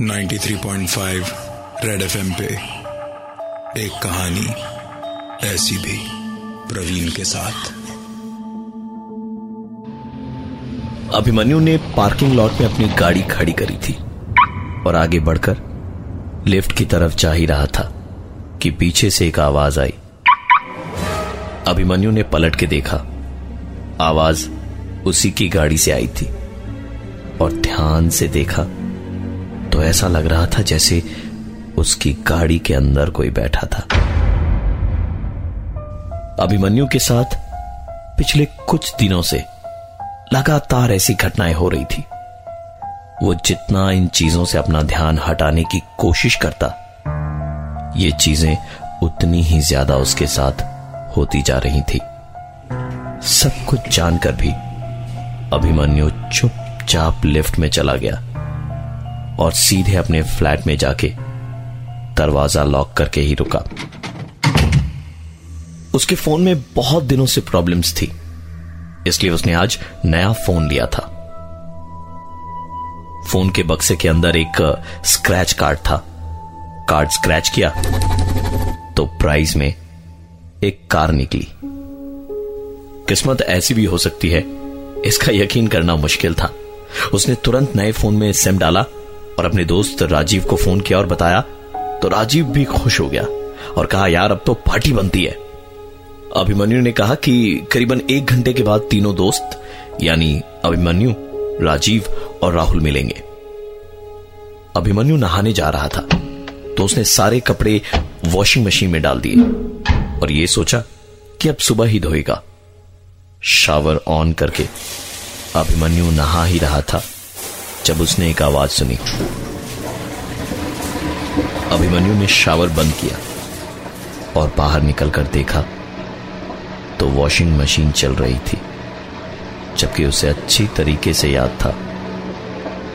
93.5 red FM पे एक कहानी ऐसी भी प्रवीण के साथ। अभिमन्यु ने पार्किंग लॉट में अपनी गाड़ी खड़ी करी थी और आगे बढ़कर लिफ्ट की तरफ़ जा ही रहा था कि पीछे से एक आवाज़ आई। अभिमन्यु ने पलट के देखा। आवाज़ उसी की गाड़ी से आई थी। और ध्यान से देखा तो ऐसा लग रहा था जैसे उसकी गाड़ी के अंदर कोई बैठा था। अभिमन्यु के साथ पिछले कुछ दिनों से लगातार ऐसी घटनाएँ हो रही थी। वो जितना इन चीज़ों से अपना ध्यान हटाने की कोशिश करता, ये चीज़ें उतनी ही ज़्यादा उसके साथ होती जा रही थी। सब कुछ जानकर भी अभिमन्यु चुपचाप लिफ्ट में चला गया और सीधे अपने फ्लैट में जाके दरवाज़ा लॉक करके ही रुका। उसके फ़ोन में बहुत दिनों से प्रॉब्लम्स थी, इसलिए उसने आज नया फ़ोन लिया था। फ़ोन के बक्से के अंदर एक स्क्रैच कार्ड था। कार्ड स्क्रैच किया तो प्राइज में एक कार निकली। किस्मत ऐसी भी हो सकती है, इसका यकीन करना मुश्किल था। उसने तुरंत नए फ़ोन में सिम डाला और अपने दोस्त राजीव को फ़ोन किया और बताया तो राजीव भी खुश हो गया और कहा, यार, अब तो पार्टी बनती है। अभिमन्यु ने कहा कि करीबन एक घंटे के बाद तीनों दोस्त, यानी अभिमन्यु, राजीव और राहुल मिलेंगे। अभिमन्यु नहाने जा रहा था तो उसने सारे कपड़े वॉशिंग मशीन में डाल दिए और यह सोचा कि अब सुबह ही धोएगा। शावर ऑन करके अभिमन्यु नहा ही रहा था, जब उसने एक आवाज़ सुनी। अभिमन्यु ने शावर बंद किया और बाहर निकलकर देखा तो वॉशिंग मशीन चल रही थी, जबकि उसे अच्छी तरीके से याद था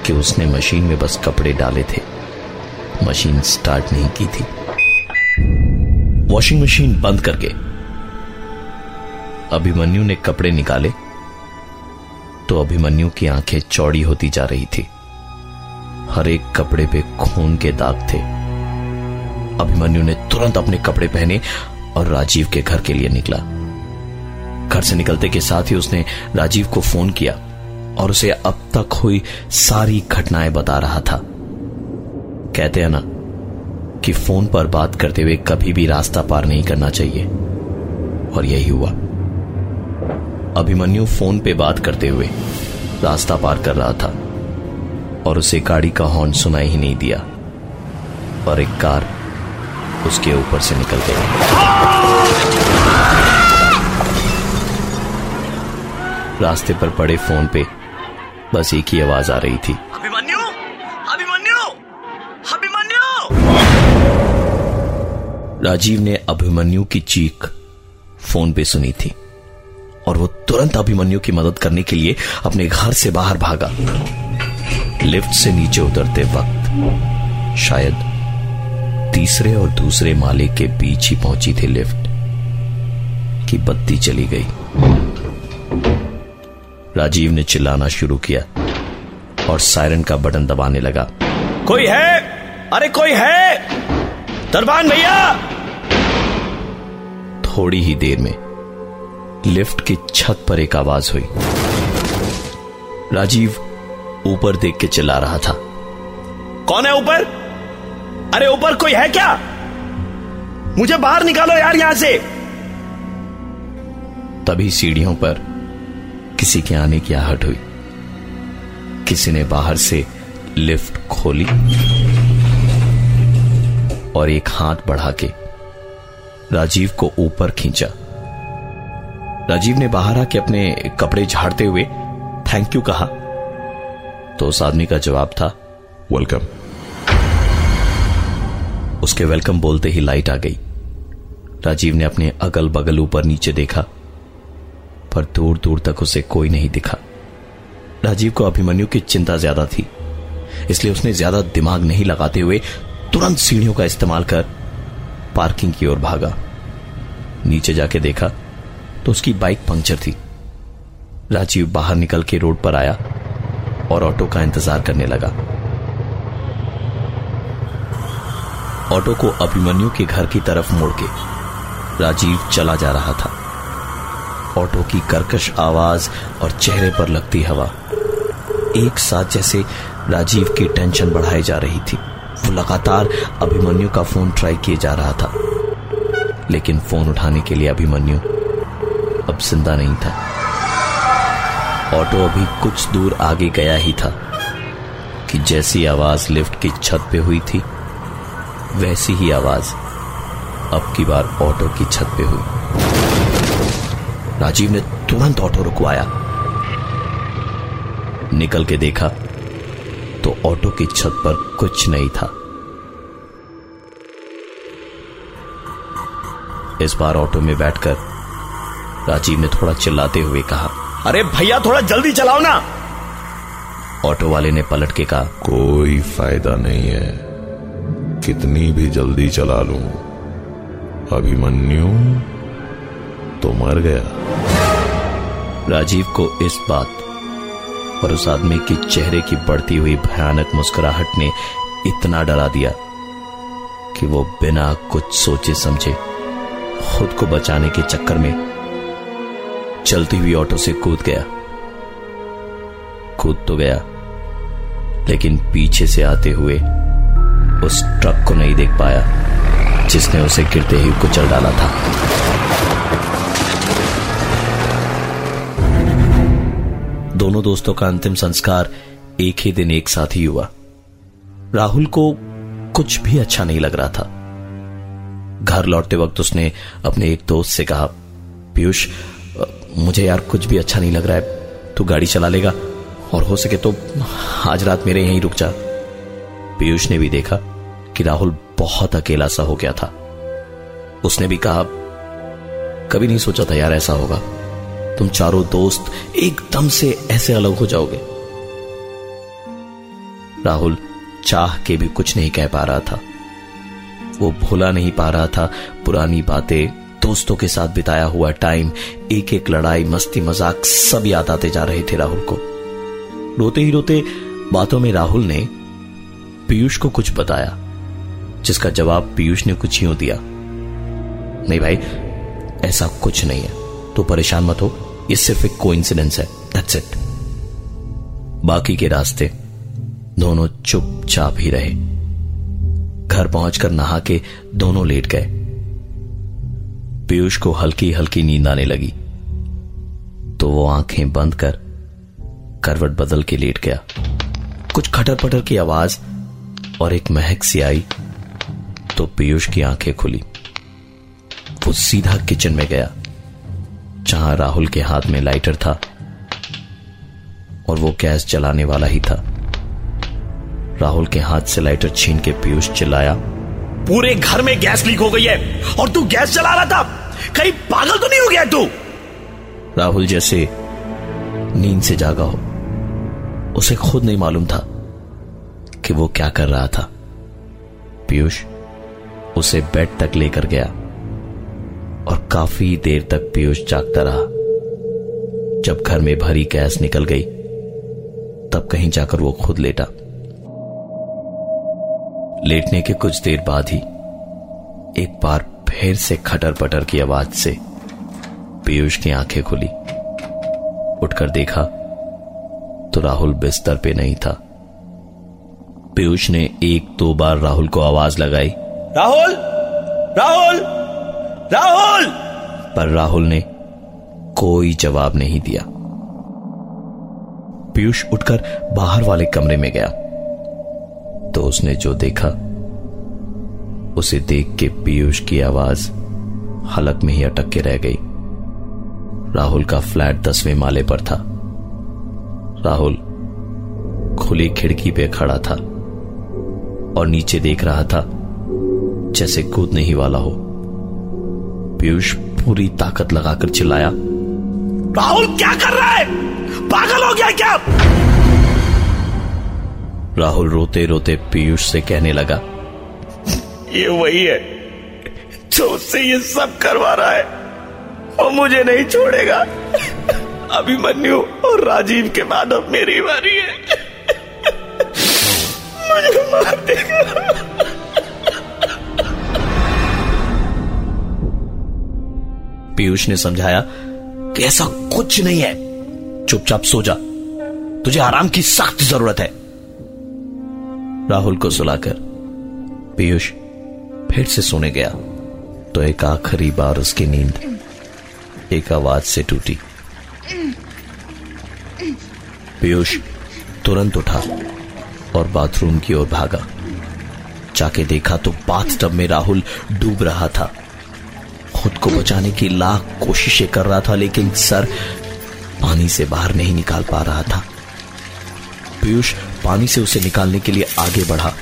कि उसने मशीन में बस कपड़े डाले थे। मशीन स्टार्ट नहीं की थी। वॉशिंग मशीन बंद करके अभिमन्यु ने कपड़े निकाले तो अभिमन्यु की आँखें चौड़ी होती जा रही थी। हर एक कपड़े पे खून के दाग थे। अभिमन्यु ने तुरंत अपने कपड़े पहने और राजीव के घर के लिए निकला। घर से निकलते के साथ ही उसने राजीव को फ़ोन किया और उसे अब तक हुई सारी घटनाएँ बता रहा था। कहते हैं ना कि फ़ोन पर बात करते हुए कभी भी रास्ता पार नहीं करना चाहिए। और यही हुआ। अभिमन्यु फ़ोन पे बात करते हुए रास्ता पार कर रहा था और उसे गाड़ी का हॉर्न सुनाई ही नहीं दिया। और एक कार उसके ऊपर से निकल गई। रास्ते पर पड़े फ़ोन पे बस एक ही आवाज़ आ रही थी। अभिमन्यु! अभिमन्यु! अभिमन्यु! राजीव ने अभिमन्यु की चीख फ़ोन पे सुनी थी। और वो तुरंत अभिमन्यु की मदद करने के लिए अपने घर से बाहर भागा। लिफ्ट से नीचे उतरते वक्त शायद तीसरे और दूसरे माले के बीच ही पहुँची थी लिफ्ट की बत्ती चली गई। राजीव ने चिल्लाना शुरू किया और सायरन का बटन दबाने लगा। कोई है? अरे कोई है? दरबान भैया! थोड़ी ही देर में लिफ्ट की छत पर एक आवाज़ हुई। राजीव ऊपर देख के चिल्ला रहा था। कौन है ऊपर? अरे ऊपर कोई है क्या? मुझे बाहर निकालो यार यहाँ से। तभी सीढ़ियों पर किसी के आने की आहट हुई। किसी ने बाहर से लिफ्ट खोली और एक हाथ बढ़ा के राजीव को ऊपर खींचा। राजीव ने बाहर आके अपने कपड़े झाड़ते हुए थैंक यू कहा। तो उस आदमी का जवाब था वेलकम उसके वेलकम बोलते ही लाइट आ गई। राजीव ने अपने अगल बगल ऊपर नीचे देखा, पर दूर दूर तक उसे कोई नहीं दिखा। राजीव को अभिमन्यु की चिंता ज़्यादा थी, इसलिए उसने ज़्यादा दिमाग नहीं लगाते हुए तुरंत सीढ़ियों का इस्तेमाल कर पार्किंग की ओर भागा। नीचे जाके देखा तो उसकी बाइक पंक्चर थी। राजीव बाहर निकल के रोड पर आया और ऑटो का इंतज़ार करने लगा। ऑटो को अभिमन्यु के घर की तरफ़ मोड़ के राजीव चला जा रहा था। ऑटो की कर्कश आवाज़ और चेहरे पर लगती हवा। एक साथ जैसे राजीव की टेंशन बढ़ाई जा रही थी। वो लगातार अभिमन्यु का फ़ोन ट्राई किए जा रहा था। लेकिन फ़ोन उठाने के लिए अभिमन्यु अब ज़िंदा नहीं था। ऑटो अभी कुछ दूर आगे गया ही था कि जैसी आवाज़ लिफ्ट की छत पे हुई थी, वैसी ही आवाज़ अब की बार ऑटो की छत पे हुई। राजीव ने तुरंत ऑटो रुकवाया। निकल के देखा तो ऑटो की छत पर कुछ नहीं था। इस बार ऑटो में बैठकर राजीव ने थोड़ा चिल्लाते हुए कहा अरे भैया थोड़ा जल्दी चलाओ ना! ऑटो वाले ने पलट के कहा कोई फ़ायदा नहीं है। कितनी भी जल्दी चला लूँ। अभिमन्यु तो मर गया। राजीव को इस बात और उस आदमी के चेहरे की बढ़ती हुई भयानक मुस्कुराहट ने इतना डरा दिया कि वो बिना कुछ सोचे समझे खुद को बचाने के चक्कर में चलती हुई ऑटो से कूद गया। कूद तो गया, लेकिन पीछे से आते हुए उस ट्रक को नहीं देख पाया, जिसने उसे गिरते ही कुचल डाला था। दोनों दोस्तों का अंतिम संस्कार एक ही दिन एक साथ ही हुआ। राहुल को कुछ भी अच्छा नहीं लग रहा था। घर लौटते वक्त उसने अपने एक दोस्त से कहा, पीयूष मुझे यार कुछ भी अच्छा नहीं लग रहा है, तू गाड़ी चला लेगा। और हो सके तो आज रात मेरे यहीं रुक जा। पीयूष ने भी देखा कि राहुल बहुत अकेला सा हो गया था। उसने भी कहा, कभी नहीं सोचा था यार ऐसा होगा। तुम चारों दोस्त एकदम से ऐसे अलग हो जाओगे। राहुल चाह के भी कुछ नहीं कह पा रहा था। वो भूला नहीं पा रहा था पुरानी बातें दोस्तों के साथ बिताया हुआ टाइम एक एक लड़ाई मस्ती मज़ाक सब याद आते जा रहे थे राहुल को। रोते ही रोते बातों में राहुल ने पीयूष को कुछ बताया, जिसका जवाब पीयूष ने कुछ यूँ दिया। नहीं भाई, ऐसा कुछ नहीं है। तो परेशान मत हो, ये सिर्फ़ एक कोइंसिडेंस है। दैट्स इट बाकी के रास्ते दोनों चुपचाप ही रहे। घर पहुंचकर नहा के दोनों लेट गए। पीयूष को हल्की हल्की नींद आने लगी। तो वो आँखें बंद कर करवट बदल के लेट गया। कुछ खटर पटर की आवाज़ और एक महक सी आई तो पीयूष की आँखें खुली। वो सीधा किचन में गया, जहाँ राहुल के हाथ में लाइटर था और वो गैस जलाने वाला ही था। राहुल के हाथ से लाइटर छीन के पीयूष चिल्लाया पूरे घर में गैस लीक हो गई है। और तू गैस चला रहा था। कहीं पागल तो नहीं हो गया तू? राहुल जैसे नींद से जागा हो। उसे खुद नहीं मालूम था कि वो क्या कर रहा था। पीयूष उसे बेड तक लेकर गया और काफ़ी देर तक पीयूष जागता रहा। जब घर में भरी गैस निकल गई, तब कहीं जाकर वो खुद लेटा। लेटने के कुछ देर बाद ही एक बार फिर से खटर पटर की आवाज़ से पीयूष की आँखें खुली। उठकर देखा तो राहुल बिस्तर पे नहीं था। पीयूष ने एक दो बार राहुल को आवाज़ लगाई। राहुल! राहुल! राहुल! पर राहुल ने कोई जवाब नहीं दिया। पीयूष उठकर बाहर वाले कमरे में गया। तो उसने जो देखा, उसे देख के पीयूष की आवाज़ हलक में ही अटक के रह गई। राहुल का फ्लैट दसवें माले पर था। राहुल खुली खिड़की पे खड़ा था और नीचे देख रहा था, जैसे कूदने ही वाला हो। पीयूष पूरी ताकत लगाकर चिल्लाया, राहुल, क्या कर रहा है? पागल हो गया क्या? राहुल रोते रोते पीयूष से कहने लगा ये वही है जो उससे ये सब करवा रहा है और मुझे नहीं छोड़ेगा। अभिमन्यु और राजीव के बाद अब मेरी बारी है। मुझे मार देगा। पीयूष ने समझाया कि ऐसा कुछ नहीं है। चुपचाप सो जा। तुझे आराम की सख्त ज़रूरत है। राहुल को सुलाकर, पीयूष फिर से सोने गया तो एक आखिरी बार उसकी नींद एक आवाज़ से टूटी। पीयूष तुरंत उठा और बाथरूम की ओर भागा। जाके देखा तो बाथ टब में राहुल डूब रहा था। खुद को बचाने की लाख कोशिशें कर रहा था, लेकिन सर पानी से बाहर नहीं निकाल पा रहा था। पीयूष पानी से उसे निकालने के लिए आगे बढ़ा।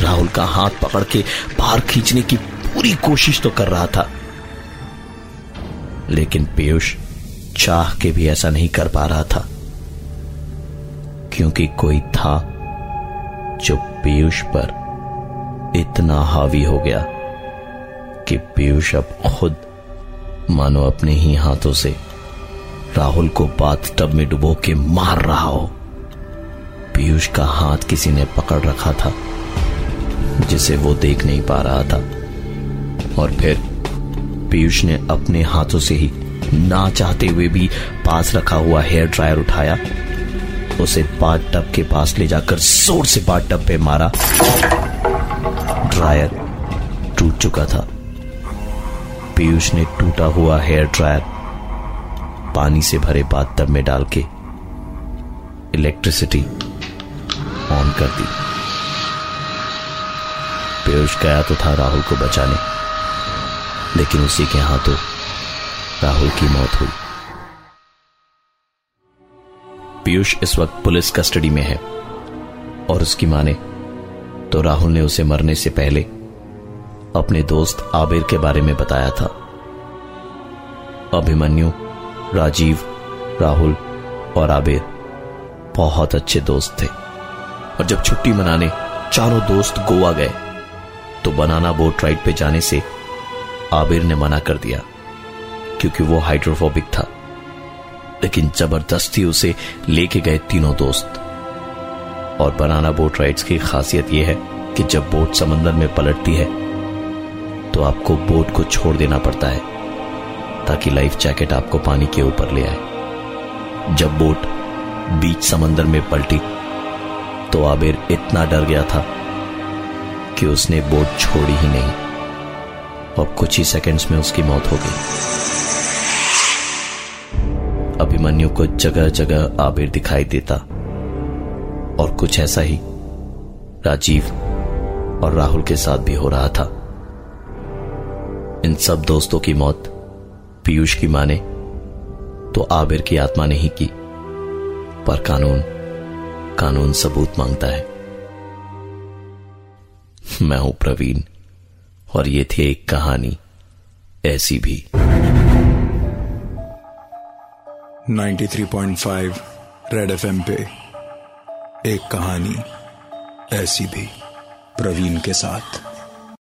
राहुल का हाथ पकड़ के बाहर खींचने की पूरी कोशिश तो कर रहा था। लेकिन पीयूष चाह के भी ऐसा नहीं कर पा रहा था। क्योंकि कोई था जो पीयूष पर इतना हावी हो गया कि पीयूष अब खुद मानो अपने ही हाथों से राहुल को बाथ टब में डुबो के मार रहा हो। पीयूष का हाथ किसी ने पकड़ रखा था, जिसे वो देख नहीं पा रहा था। और फिर पीयूष ने अपने हाथों से ही ना चाहते हुए भी पास रखा हुआ हेयर ड्रायर उठाया। उसे बाथ टब के पास ले जाकर ज़ोर से बाथ टब पे मारा। ड्रायर टूट चुका था। पीयूष ने टूटा हुआ हेयर ड्रायर पानी से भरे बाथ टब में डाल के। इलेक्ट्रिसिटी ऑन कर दी। पीयूष गया तो था राहुल को बचाने। लेकिन उसी के हाथों राहुल की मौत हुई। पीयूष इस वक्त पुलिस कस्टडी में है और उसकी माने तो राहुल ने उसे मरने से पहले अपने दोस्त आबिर के बारे में बताया था। अभिमन्यु, राजीव, राहुल और आबिर बहुत अच्छे दोस्त थे। और जब छुट्टी मनाने चारों दोस्त गोवा गए तो बनाना बोट राइड पे जाने से आबिर ने मना कर दिया, क्योंकि वो हाइड्रोफोबिक था। लेकिन ज़बरदस्ती उसे लेके गए तीनों दोस्त। और बनाना बोट राइड्स की खासियत यह है कि जब बोट समंदर में पलटती है तो आपको बोट को छोड़ देना पड़ता है, ताकि लाइफ जैकेट आपको पानी के ऊपर ले आए। जब बोट बीच समंदर में पलटी तो आबिर इतना डर गया था कि उसने बोट छोड़ी ही नहीं और कुछ ही सेकंड्स में उसकी मौत हो गई। अभिमन्यु को जगह जगह आबिर दिखाई देता और कुछ ऐसा ही राजीव और राहुल के साथ भी हो रहा था। इन सब दोस्तों की मौत पीयूष की माने तो आबिर की आत्मा ने ही की, पर कानून कानून सबूत माँगता है। मैं हूँ प्रवीण, और ये थी एक कहानी, ऐसी भी। 93.5 रेड एफएम पे एक कहानी, ऐसी भी, प्रवीण के साथ।